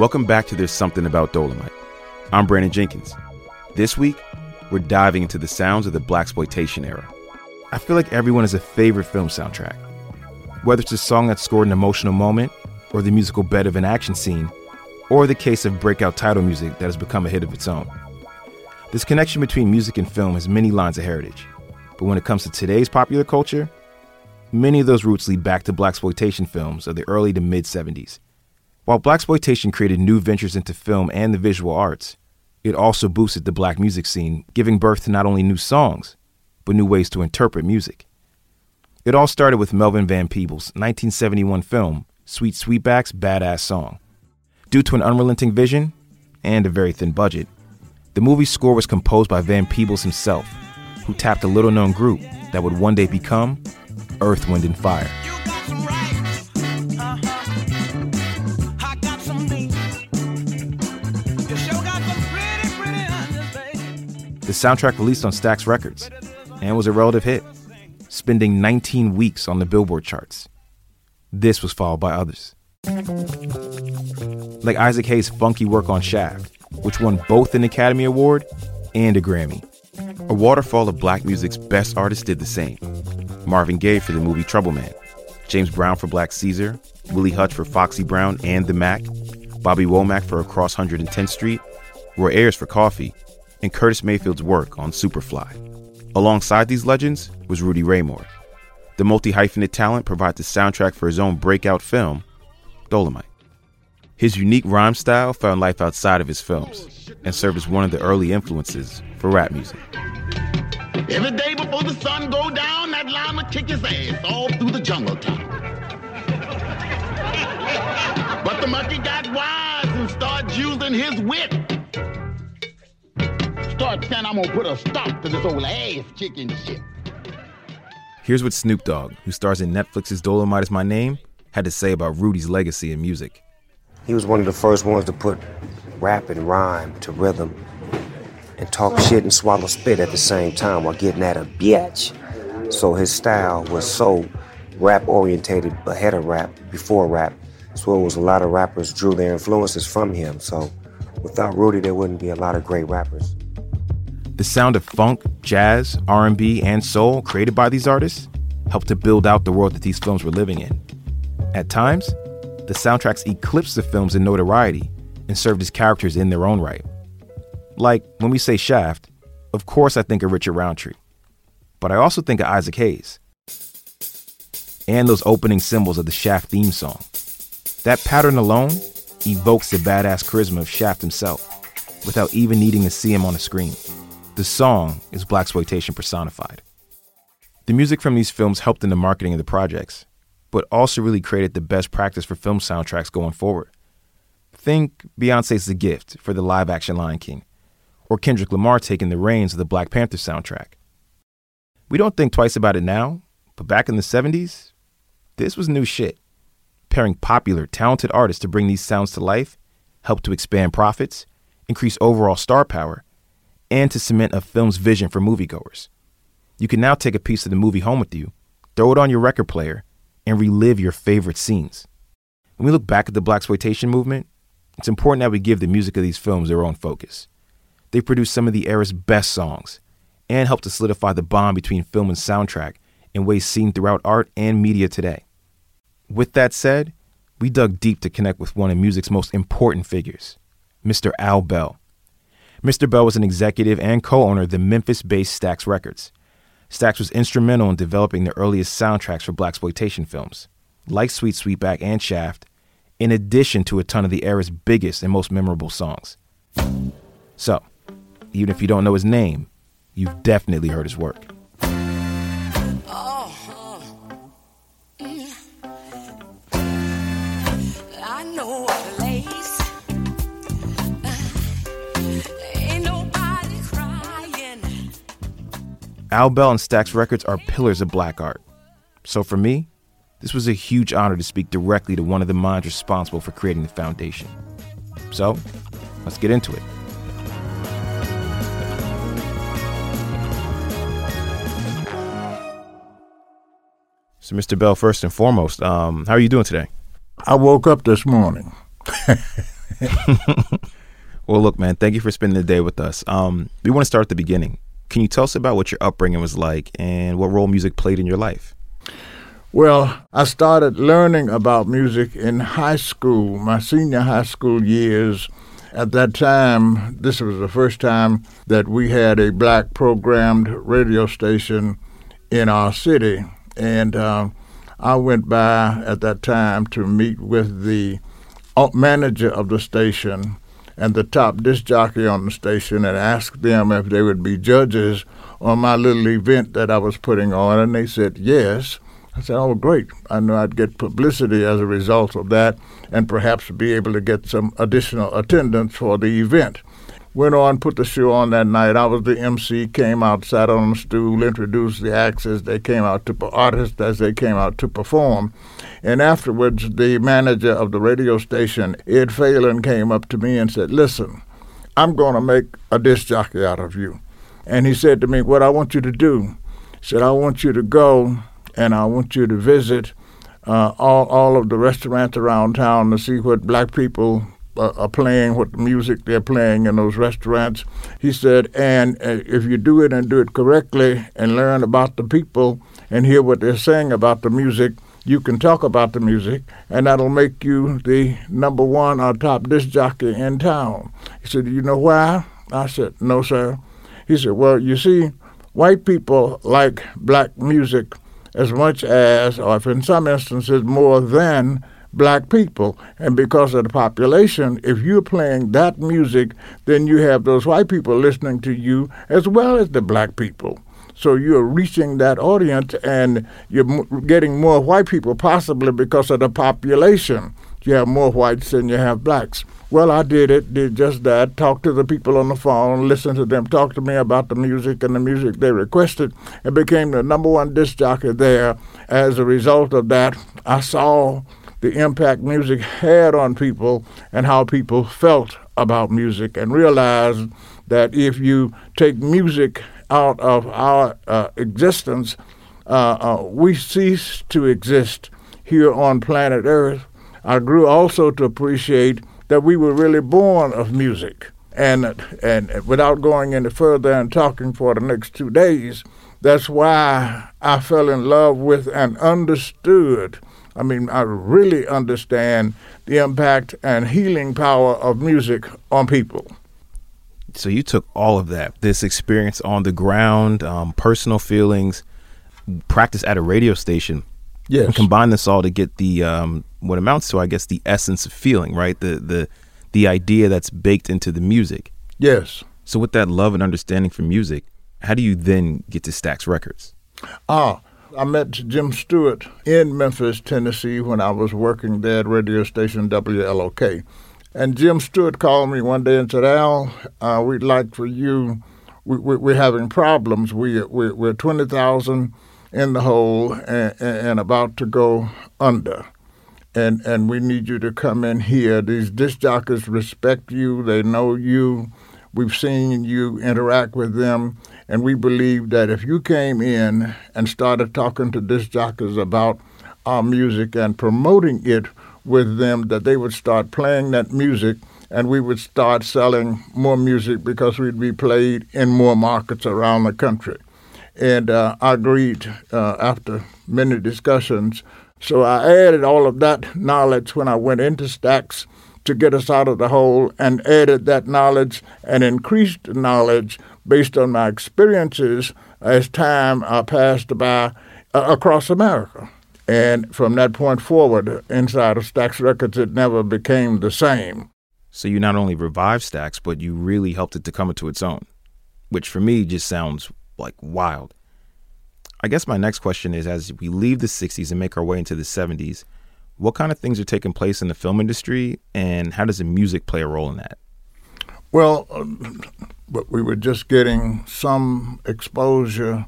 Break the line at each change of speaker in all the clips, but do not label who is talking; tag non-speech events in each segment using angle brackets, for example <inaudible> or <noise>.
Welcome back to There's Something About Dolomite. I'm Brandon Jenkins. This week, we're diving into the sounds of the blaxploitation era. I feel like everyone has a favorite film soundtrack. Whether it's a song that scored an emotional moment, or the musical bed of an action scene, or the case of breakout title music that has become a hit of its own. This connection between music and film has many lines of heritage, but when it comes to today's popular culture, many of those roots lead back to blaxploitation films of the early to mid 70s. While blaxploitation created new ventures into film and the visual arts, it also boosted the black music scene, giving birth to not only new songs, but new ways to interpret music. It all started with Melvin Van Peebles' 1971 film, Sweet Sweetback's Badass Song. Due to an unrelenting vision and a very thin budget, the movie's score was composed by Van Peebles himself, who tapped a little known group that would one day become Earth, Wind, and Fire. The soundtrack released on Stax Records and was a relative hit, spending 19 weeks on the Billboard charts. This was followed by others. Like Isaac Hayes' funky work on Shaft, which won both an Academy Award and a Grammy. A waterfall of black music's best artists did the same. Marvin Gaye for the movie Trouble Man, James Brown for Black Caesar, Willie Hutch for Foxy Brown and The Mack, Bobby Womack for Across 110th Street, Roy Ayers for Coffee, and Curtis Mayfield's work on Superfly. Alongside these legends was Rudy Ray Moore. The multi hyphenate talent provides the soundtrack for his own breakout film, Dolomite. His unique rhyme style found life outside of his films and served as one of the early influences for rap music.
Every day before the sun go down, that lion kick his ass all through the jungle town. but the monkey got wise and started using his wit start saying I'm gonna put a stop to this old ass chicken shit.
Here's what Snoop Dogg, who stars in Netflix's Dolomite is My Name, had to say about Rudy's legacy in music.
He was one of the first ones to put rap and rhyme to rhythm and talk shit and swallow spit at the same time while getting at a bitch. So his style was so rap orientated ahead of rap, before rap. So it was a lot of rappers drew their influences from him. So without Rudy, there wouldn't be a lot of great rappers.
The sound of funk, jazz, R&B, and soul created by these artists helped to build out the world that these films were living in. At times, the soundtracks eclipsed the films in notoriety and served as characters in their own right. Like when we say Shaft, of course I think of Richard Roundtree, but I also think of Isaac Hayes and those opening cymbals of the Shaft theme song. That pattern alone evokes the badass charisma of Shaft himself without even needing to see him on the screen. The song is black exploitation personified. The music from these films helped in the marketing of the projects, but also really created the best practice for film soundtracks going forward. Think Beyonce's The Gift for the live action Lion King, or Kendrick Lamar taking the reins of the Black Panther soundtrack. We don't think twice about it now, but back in the 70s, this was new shit. Pairing popular, talented artists to bring these sounds to life helped to expand profits, increase overall star power, and to cement a film's vision for moviegoers. You can now take a piece of the movie home with you, throw it on your record player, and relive your favorite scenes. When we look back at the blaxploitation movement, it's important that we give the music of these films their own focus. They produced some of the era's best songs and helped to solidify the bond between film and soundtrack in ways seen throughout art and media today. With that said, we dug deep to connect with one of music's most important figures, Mr. Al Bell. Mr. Bell was an executive and co owner of the Memphis based Stax Records. Stax was instrumental in developing the earliest soundtracks for blaxploitation films, like Sweet Sweetback and Shaft, in addition to a ton of the era's biggest and most memorable songs. So, even if you don't know his name, you've definitely heard his work. Al Bell and Stax Records are pillars of black art. So for me, this was a huge honor to speak directly to one of the minds responsible for creating the foundation. So, let's get into it. So, Mr. Bell, first and foremost, um, how are you doing today?
I woke up this morning. <laughs> <laughs>
well, look, man, thank you for spending the day with us. Um, we want to start at the beginning. Can you tell us about what your upbringing was like and what role music played in your life?
Well, I started learning about music in high school, my senior high school years. At that time, this was the first time that we had a black programmed radio station in our city. And uh, I went by at that time to meet with the manager of the station and the top disc jockey on the station and asked them if they would be judges on my little event that I was putting on. And they said yes. I said, oh, great. I knew I'd get publicity as a result of that and perhaps be able to get some additional attendance for the event. Went on, put the show on that night. I was the MC, came out, sat on the stool, introduced the acts as they came out to artists as they came out to perform. And afterwards, the manager of the radio station, Ed Phelan, came up to me and said, Listen, I'm going to make a disc jockey out of you. And he said to me, What I want you to do, said, I want you to go and I want you to visit uh, all, all of the restaurants around town to see what black people are playing, what music they're playing in those restaurants. He said, and uh, if you do it and do it correctly and learn about the people and hear what they're saying about the music, you can talk about the music, and that'll make you the number one or top disc jockey in town. He said, You know why? I said, No, sir. He said, Well, you see, white people like black music as much as, or if in some instances more than, black people. And because of the population, if you're playing that music, then you have those white people listening to you as well as the black people. So you're reaching that audience and you're getting more white people, possibly because of the population. You have more whites than you have blacks. Well, I did it, did just that, talked to the people on the phone, listened to them talk to me about the music and the music they requested, and became the number one disc jockey there. As a result of that, I saw the impact music had on people and how people felt about music, and realized that if you take music out of our uh, existence, uh, uh, we cease to exist here on planet Earth. I grew also to appreciate that we were really born of music. And, and without going any further and talking for the next two days, that's why I fell in love with and understood. I mean, I really understand the impact and healing power of music on people.
So you took all of that, this experience on the ground, um, personal feelings, practice at a radio station,
Yes.
And combine this all to get the um, what amounts to, I guess, the essence of feeling, right? The the the idea that's baked into the music.
Yes.
So with that love and understanding for music, how do you then get to Stax Records?
Ah, I met Jim Stewart in Memphis, Tennessee, when I was working there at radio station WLOK. And Jim Stewart called me one day and said, Al, uh, we'd like for you, we, we, we're having problems. We, we, we're 20,000 in the hole and, and about to go under. And, and we need you to come in here. These disc jockeys respect you, they know you. We've seen you interact with them, and we believe that if you came in and started talking to disc jockeys about our music and promoting it with them, that they would start playing that music and we would start selling more music because we'd be played in more markets around the country and uh, I agreed uh, after many discussions. So I added all of that knowledge when I went into Stax to get us out of the hole and added that knowledge and increased knowledge based on my experiences as time uh, passed by uh, across America. And from that point forward, inside of Stax Records, it never became the same.
So you not only revived Stax, but you really helped it to come into its own, which for me just sounds like wild. I guess my next question is as we leave the 60s and make our way into the 70s, what kind of things are taking place in the film industry and how does the music play a role in that?
Well, um, but we were just getting some exposure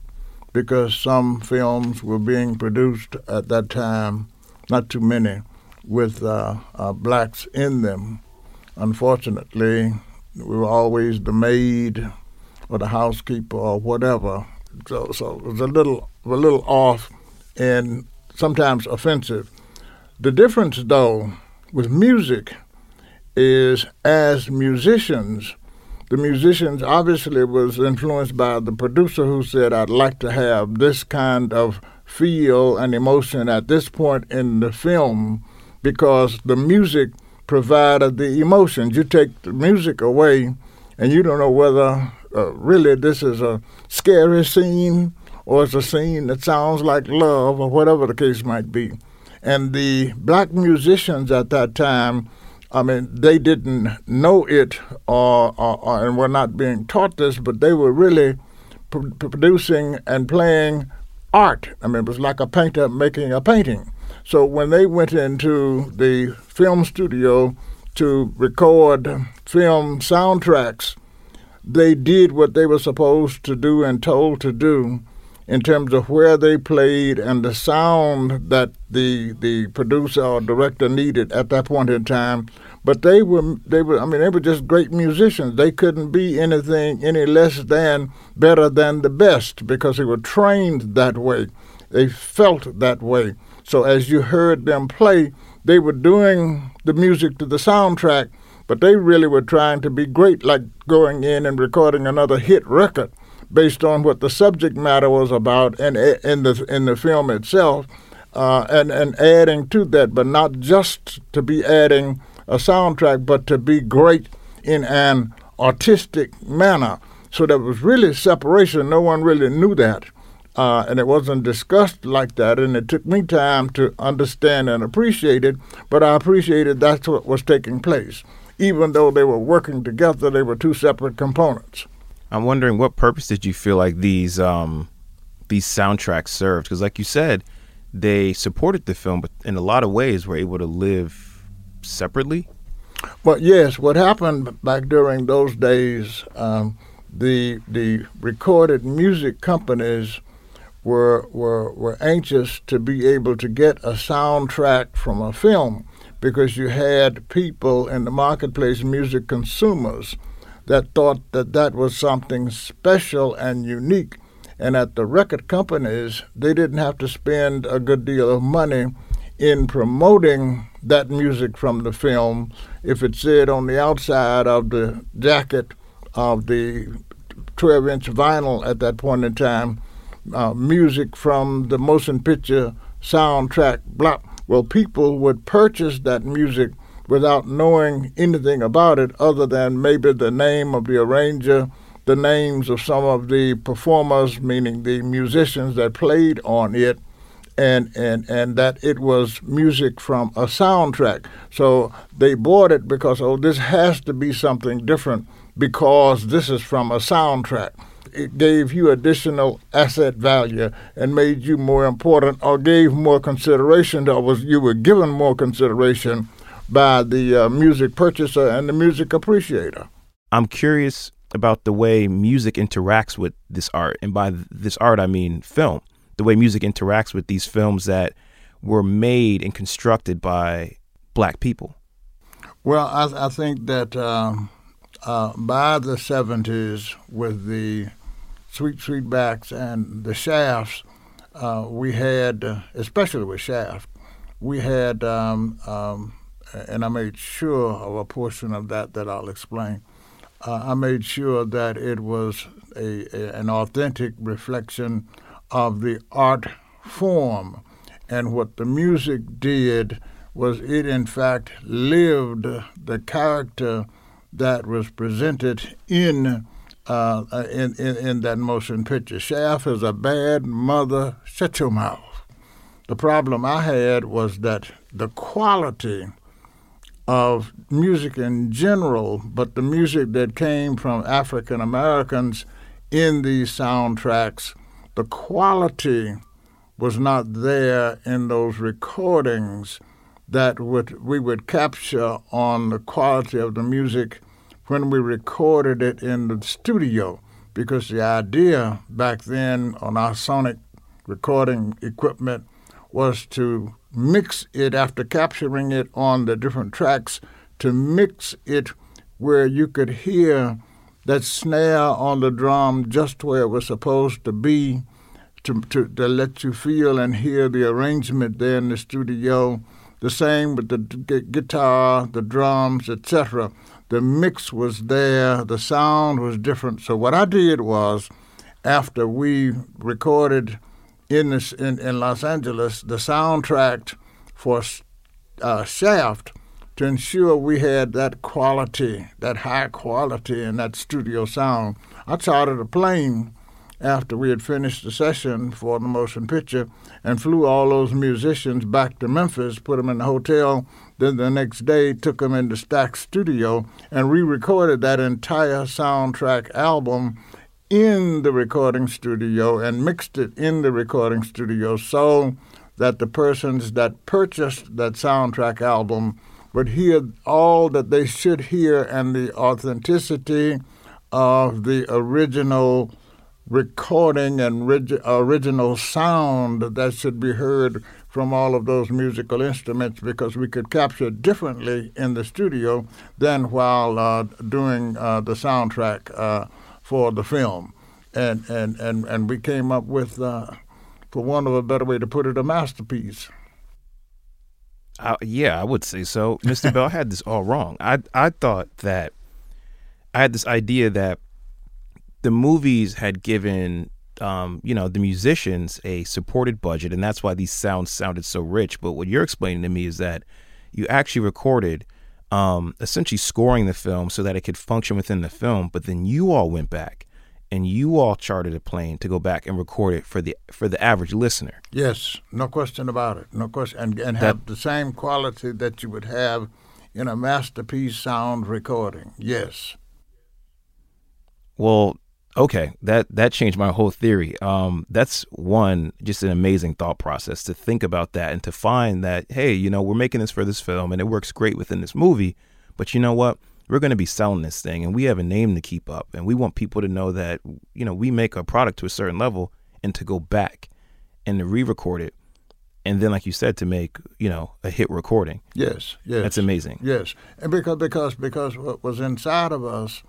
because some films were being produced at that time, not too many, with uh, uh, blacks in them. Unfortunately, we were always the maid or the housekeeper or whatever. So, so it was a little, a little off and sometimes offensive. The difference, though, with music is as musicians, the musicians obviously was influenced by the producer who said, I'd like to have this kind of feel and emotion at this point in the film because the music provided the emotions. You take the music away and you don't know whether uh, really this is a scary scene or it's a scene that sounds like love or whatever the case might be. And the black musicians at that time I mean, they didn't know it or, or, or, and were not being taught this, but they were really pr- producing and playing art. I mean, it was like a painter making a painting. So when they went into the film studio to record film soundtracks, they did what they were supposed to do and told to do in terms of where they played and the sound that the the producer or director needed at that point in time. But they were they were I mean they were just great musicians. They couldn't be anything any less than better than the best because they were trained that way. They felt that way. So as you heard them play, they were doing the music to the soundtrack, but they really were trying to be great, like going in and recording another hit record based on what the subject matter was about and in the in the film itself, uh, and and adding to that, but not just to be adding a soundtrack, but to be great in an artistic manner. So there was really separation. No one really knew that. Uh, and it wasn't discussed like that. And it took me time to understand and appreciate it, but I appreciated that's what was taking place. Even though they were working together, they were two separate components.
I'm wondering what purpose did you feel like these um, these soundtracks served? Because, like you said, they supported the film, but in a lot of ways were able to live separately.
Well, yes. What happened back during those days, um, the the recorded music companies were were were anxious to be able to get a soundtrack from a film because you had people in the marketplace, music consumers that thought that that was something special and unique. And at the record companies, they didn't have to spend a good deal of money in promoting that music from the film if it said on the outside of the jacket of the 12 inch vinyl at that point in time, uh, music from the motion picture soundtrack. Blah. Well, people would purchase that music without knowing anything about it other than maybe the name of the arranger, the names of some of the performers, meaning the musicians that played on it, and, and, and that it was music from a soundtrack. So they bought it because, oh, this has to be something different because this is from a soundtrack. It gave you additional asset value and made you more important or gave more consideration or was you were given more consideration by the uh, music purchaser and the music appreciator.
I'm curious about the way music interacts with this art. And by this art, I mean film. The way music interacts with these films that were made and constructed by black people.
Well, I, I think that um, uh, by the 70s, with the Sweet Sweetbacks and the Shafts, uh, we had, uh, especially with Shaft, we had um, um, and I made sure of a portion of that that I'll explain. Uh, I made sure that it was a, a, an authentic reflection of the art form, and what the music did was it in fact lived the character that was presented in uh, in, in, in that motion picture. Shaft is a bad mother. Shut your mouth. The problem I had was that the quality of music in general, but the music that came from African Americans in these soundtracks, the quality was not there in those recordings that would, we would capture on the quality of the music when we recorded it in the studio. Because the idea back then on our sonic recording equipment was to mix it after capturing it on the different tracks to mix it where you could hear that snare on the drum just where it was supposed to be to, to, to let you feel and hear the arrangement there in the studio the same with the g- guitar, the drums, etc. The mix was there, the sound was different. So what I did was, after we recorded in this, in, in Los Angeles the soundtrack for uh, Shaft to ensure we had that quality, that high quality, and that studio sound. I chartered a plane after we had finished the session for the motion picture and flew all those musicians back to Memphis, put them in the hotel. Then the next day, took them into Stax Studio and re recorded that entire soundtrack album in the recording studio and mixed it in the recording studio so that the persons that purchased that soundtrack album would hear all that they should hear and the authenticity of the original recording and rig- original sound that should be heard from all of those musical instruments because we could capture differently in the studio than while uh, doing uh, the soundtrack uh, for the film. And, and, and, and we came up with, uh, for want of a better way to put it, a masterpiece.
Uh, yeah, I would say so. Mr. Bell I had this all wrong. I I thought that I had this idea that the movies had given um, you know the musicians a supported budget, and that's why these sounds sounded so rich. But what you're explaining to me is that you actually recorded um, essentially scoring the film so that it could function within the film, but then you all went back and you all chartered a plane to go back and record it for the for the average listener.
Yes, no question about it. No question, and and have the same quality that you would have in a masterpiece sound recording. Yes.
Well, okay, that that changed my whole theory. Um, that's one just an amazing thought process to think about that and to find that hey, you know, we're making this for this film and it works great within this movie, but you know what? we're going to be selling this thing and we have a name to keep up and we want people to know that you know we make a product to a certain level and to go back and to re-record it and then like you said to make you know a hit recording
yes yes
that's amazing
yes and because because because what was inside of us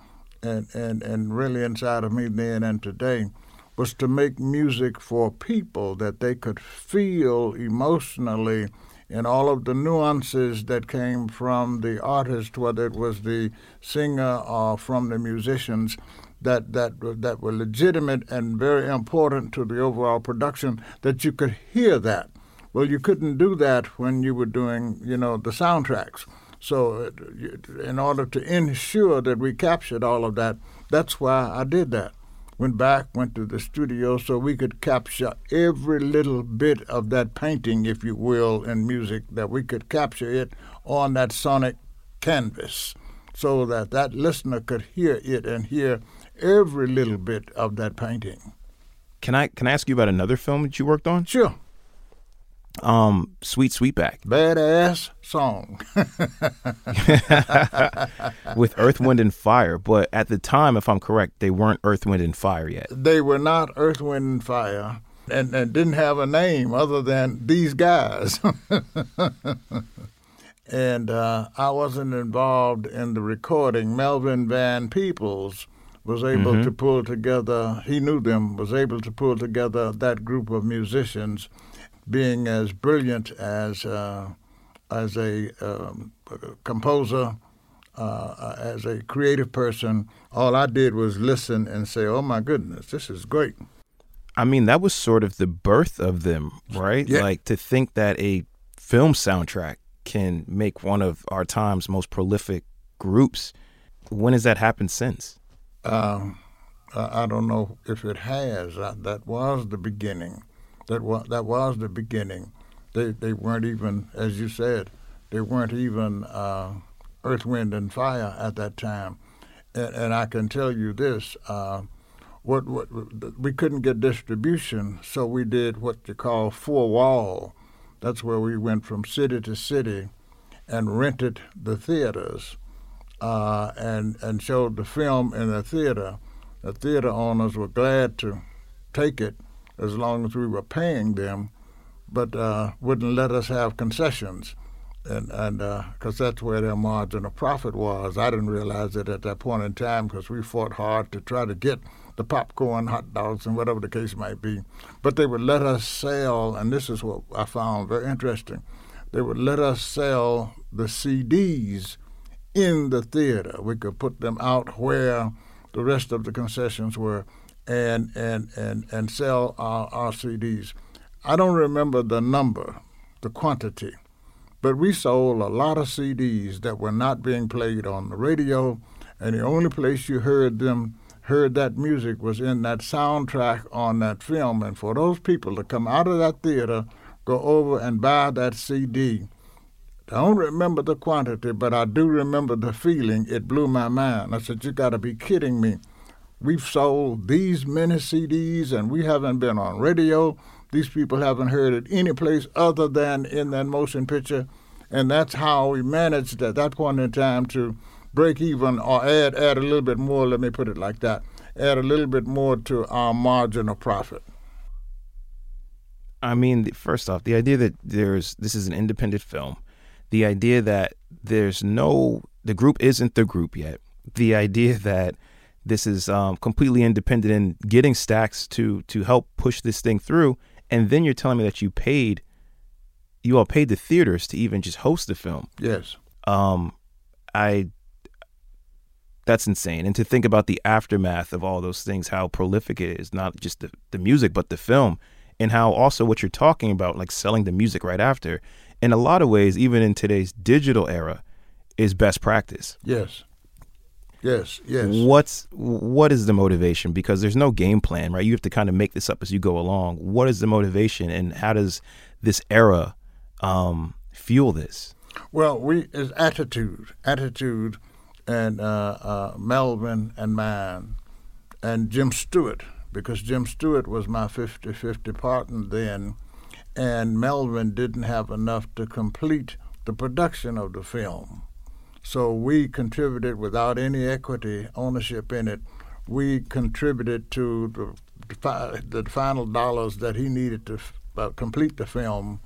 and and and really inside of me then and today was to make music for people that they could feel emotionally and all of the nuances that came from the artist, whether it was the singer or from the musicians, that that that were legitimate and very important to the overall production. That you could hear that. Well, you couldn't do that when you were doing, you know, the soundtracks. So, uh, in order to ensure that we captured all of that, that's why I did that went back, went to the studio so we could capture every little bit of that painting, if you will, in music, that we could capture it on that sonic canvas so that that listener could hear it and hear every little bit of that painting.
Can I can I ask you about another film that you worked on?
Sure
um, Sweet Sweetback.
Badass song. <laughs>
With Earth, Wind, and Fire. But at the time, if I'm correct, they weren't Earth, Wind, and Fire yet.
They were not Earth, Wind, and Fire. And, and didn't have a name other than these guys. <laughs> and uh, I wasn't involved in the recording. Melvin Van Peebles was able mm-hmm. to pull together, he knew them, was able to pull together that group of musicians being as brilliant as uh, as a, um, composer, uh, as a creative person. All I did was listen and say, "Oh my goodness, this is great."
I mean, that was sort of the birth of them, right?
Yeah.
Like to think that a film soundtrack can make one of our time's most prolific groups. When has that happened since?
Um, I don't know if it has. that was the beginning. That was that was the beginning. They they weren't even, as you said, they weren't even uh, Earth, Wind, and Fire at that time. And, and I can tell you this: uh, what what we couldn't get distribution, so we did what you call four wall. That's where we went from city to city, and rented the theaters, uh, and and showed the film in the theater. The theater owners were glad to take it as long as we were paying them, but uh, wouldn't let us have concessions, and and because uh, that's where their margin of profit was. I didn't realize it at that point in time because we fought hard to try to get the popcorn, hot dogs, and whatever the case might be. But they would let us sell, and this is what I found very interesting. they would let us sell the CDs in the theater. We could put them out where the rest of the concessions were and and and, and sell our, our CDs. I don't remember the number, the quantity, but we sold a lot of CDs that were not being played on the radio, and the only place you heard them heard that music was in that soundtrack on that film. And for those people to come out of that theater, go over and buy that CD. I don't remember the quantity, but I do remember the feeling. It blew my mind. I said, You got to be kidding me. We've sold these many CDs and we haven't been on radio. These people haven't heard it any place other than in that motion picture. And that's how we managed at that point in time to break even or add add a little bit more, let me put it like that. Add a little bit more to our margin of profit.
I mean, first off, the idea that there's this is an independent film, the idea that there's no the group isn't the group yet, the idea that this is um, completely independent and getting Stax to to help push this thing through, and then you're telling me that you paid, you all paid the theaters to even just host the film.
Yes.
Um, I. That's insane, and to think about the aftermath of all those things, how prolific it is, not just the, the music, but the film, and how also what you're talking about, like selling the music right after, in a lot of ways, even in today's digital era, is best practice.
Yes. Yes, yes.
What's what is the motivation? Because there's no game plan, right? You have to kind of make this up as you go along. What is the motivation, and how does this era um, fuel this?
Well, we is attitude, attitude, and uh, uh, Melvin and mine, and Jim Stewart, because Jim Stewart was my 50-50 partner then, and Melvin didn't have enough to complete the production of the film. So we contributed without any equity ownership in it. We contributed to the, the final dollars that he needed to uh, complete the film,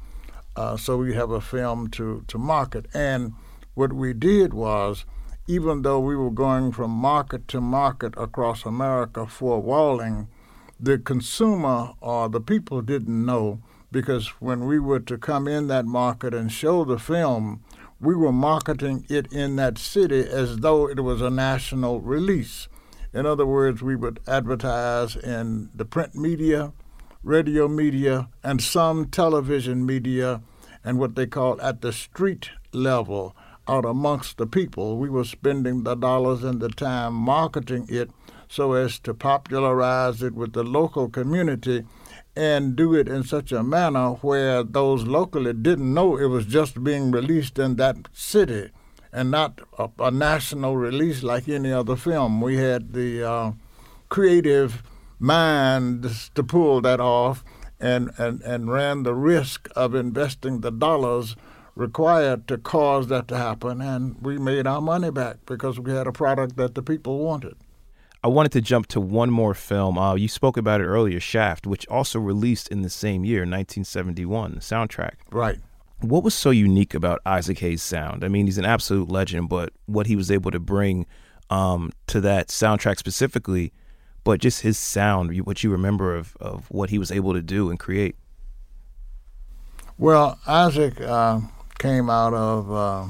uh, so we have a film to, to market. And what we did was, even though we were going from market to market across America four walling, the consumer or the people didn't know because when we were to come in that market and show the film, we were marketing it in that city as though it was a national release. In other words, we would advertise in the print media, radio media, and some television media, and what they call at the street level, out amongst the people. We were spending the dollars and the time marketing it so as to popularize it with the local community and do it in such a manner where those locally didn't know it was just being released in that city and not a, a national release like any other film. We had the uh, creative mind to pull that off and, and, and ran the risk of investing the dollars required to cause that to happen, and we made our money back because we had a product that the people wanted.
I wanted to jump to one more film. Uh, you spoke about it earlier, Shaft, which also released in the same year, 1971, the soundtrack.
Right.
What was so unique about Isaac Hayes' sound? I mean, he's an absolute legend, but what he was able to bring um, to that soundtrack specifically, but just his sound, what you remember of, of what he was able to do and create.
Well, Isaac uh, came out of uh,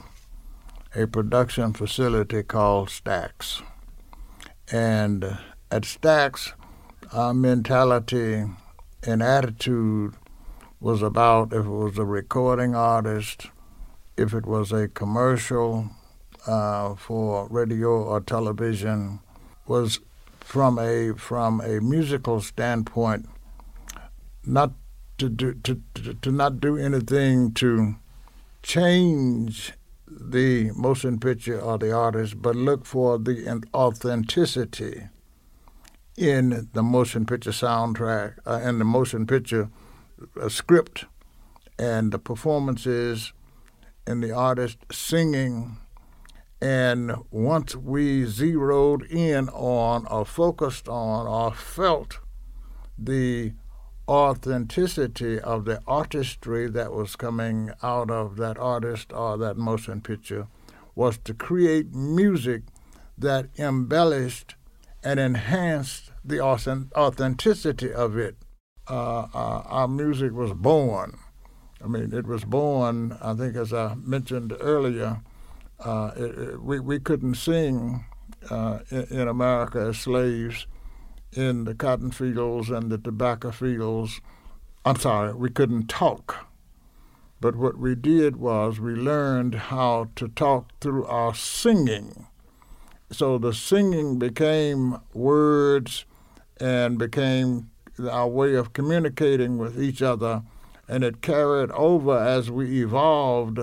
a production facility called Stax and at Stax, our mentality and attitude was about if it was a recording artist, if it was a commercial uh, for radio or television, was from a from a musical standpoint, not to do to, to, to not do anything to change the motion picture or the artist, but look for the authenticity in the motion picture soundtrack uh, and the motion picture uh, script and the performances and the artist singing. And once we zeroed in on or focused on or felt the authenticity of the artistry that was coming out of that artist or that motion picture was to create music that embellished and enhanced the authenticity of it. Uh, uh, our music was born I mean, it was born, I think, as I mentioned earlier, uh, it, it, we, we couldn't sing uh, in, in, America as slaves in the cotton fields and the tobacco fields. I'm sorry, we couldn't talk. But what we did was we learned how to talk through our singing. So the singing became words and became our way of communicating with each other, and it carried over as we evolved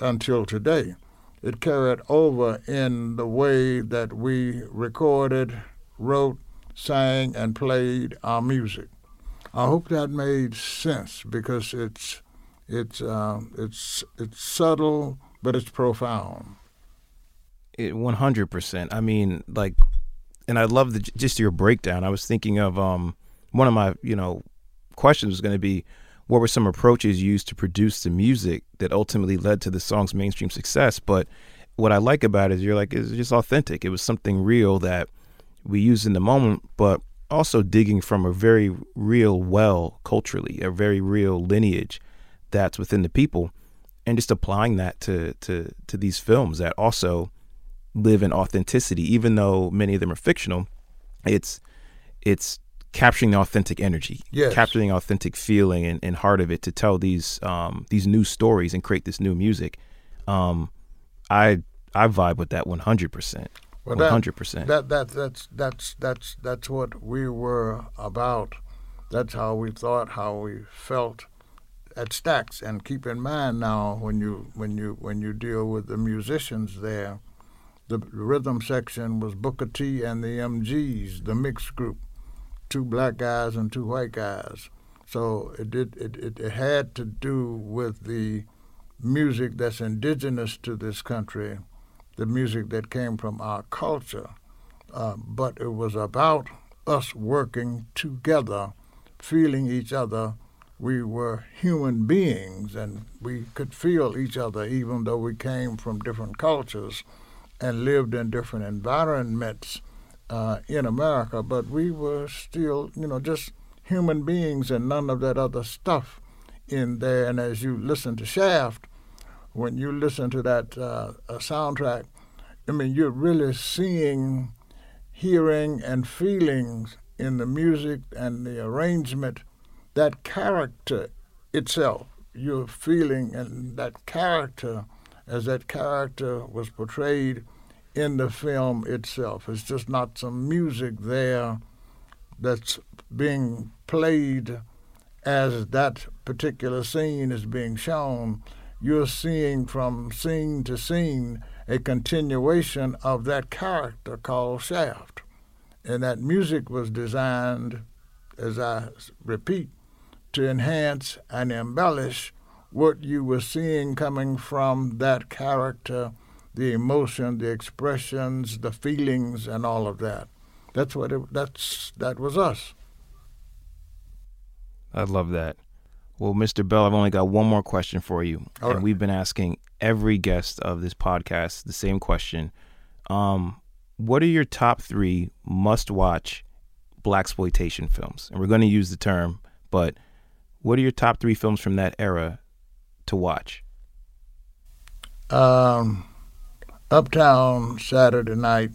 until today. It carried over in the way that we recorded, wrote, sang, and played our music. I hope that made sense because it's it's uh, it's it's subtle, but it's profound.
One hundred percent. I mean, like, and I love the just your breakdown. I was thinking of um one of my you know questions was going to be what were some approaches used to produce the music that ultimately led to the song's mainstream success. But what I like about it is you're like it's just authentic. It was something real that we use in the moment, but also digging from a very real well culturally, a very real lineage that's within the people, and just applying that to to to these films that also live in authenticity, even though many of them are fictional. It's it's capturing the authentic energy,
yes.
capturing the authentic feeling and, and, heart of it to tell these um, these new stories and create this new music. Um, I I vibe with that one hundred percent. Hundred percent.
That that that's that's that's that's what we were about. That's how we thought, how we felt at Stax. And keep in mind now, when you when you when you deal with the musicians there, the rhythm section was Booker T and the MGs, the mixed group, two black guys and two white guys. So it did it, it, it had to do with the music that's indigenous to this country the music that came from our culture, uh, but it was about us working together, feeling each other. We were human beings and we could feel each other even though we came from different cultures and lived in different environments uh, in America, but we were still, you know, just human beings and none of that other stuff in there. And as you listen to Shaft, when you listen to that uh, soundtrack, I mean, you're really seeing, hearing, and feeling in the music and the arrangement that character itself. You're feeling and that character as that character was portrayed in the film itself. It's just not some music there that's being played as that particular scene is being shown you're seeing from scene to scene a continuation of that character called Shaft. And that music was designed, as I repeat, to enhance and embellish what you were seeing coming from that character, the emotion, the expressions, the feelings, and all of that. That's what it, that's that was us.
I love that. Well, Mr. Bell, I've only got one more question for you.
All and
right. we've been asking every guest of this podcast the same question. Um, what are your top three must watch black exploitation films? And we're going to use the term, but what are your top three films from that era to watch?
Um, Uptown Saturday Night,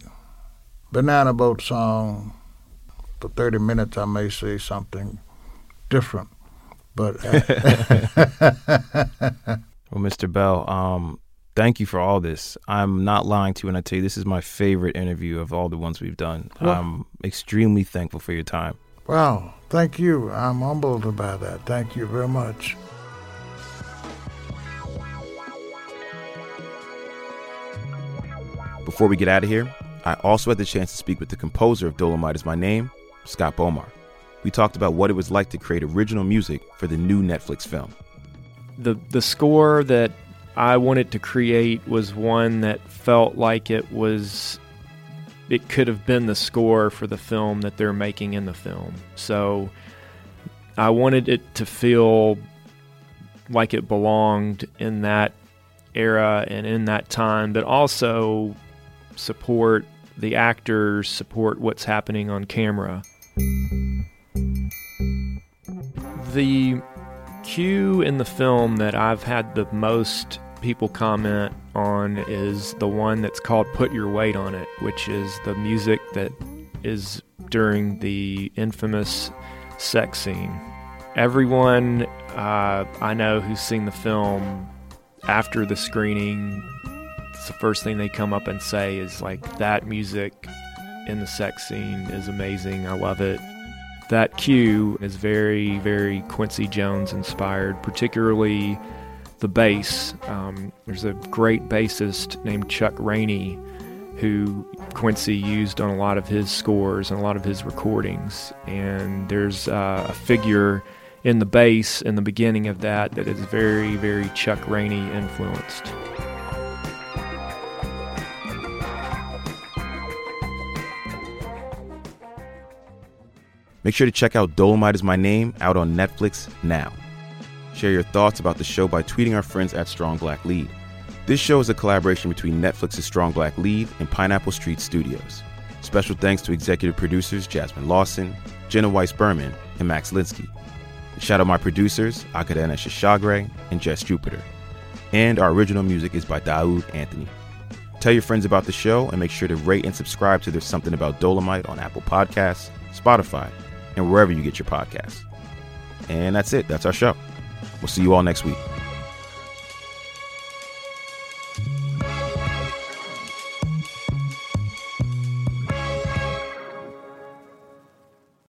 Banana Boat Song. For 30 minutes, I may say something different. But uh, <laughs>
well, Mr. Bell, um, thank you for all this. I'm not lying to you when I tell you this is my favorite interview of all the ones we've done. Well, I'm extremely thankful for your time.
Wow, thank you. I'm humbled about that. Thank you very much.
Before we get out of here, I also had the chance to speak with the composer of Dolomite is My Name, Scott Bomar we talked about what it was like to create original music for the new Netflix film.
The the score that I wanted to create was one that felt like it was it could have been the score for the film that they're making in the film. So I wanted it to feel like it belonged in that era and in that time, but also support the actors, support what's happening on camera the cue in the film that I've had the most people comment on is the one that's called Put Your Weight on It, which is the music that is during the infamous sex scene. Everyone uh, I know who's seen the film after the screening, it's the first thing they come up and say is like, that music in the sex scene is amazing. I love it. That cue is very, very Quincy Jones inspired, particularly the bass. Um, there's a great bassist named Chuck Rainey who Quincy used on a lot of his scores and a lot of his recordings. And there's uh, a figure in the bass in the beginning of that that is very, very Chuck Rainey influenced.
Make sure to check out Dolomite is My Name out on Netflix now. Share your thoughts about the show by tweeting our friends at Strong Black Lead. This show is a collaboration between Netflix's Strong Black Lead and Pineapple Street Studios. Special thanks to executive producers Jasmyn Lawson, Jenna Weiss Berman, and Max Linsky. Shout out my producers, Akadena Shashagre and Jess Jupiter. And our original music is by Daoud Anthony. Tell your friends about the show and make sure to rate and subscribe to There's Something About Dolomite on Apple Podcasts, Spotify, and wherever you get your podcasts. And that's it. That's our show. We'll see you all next week.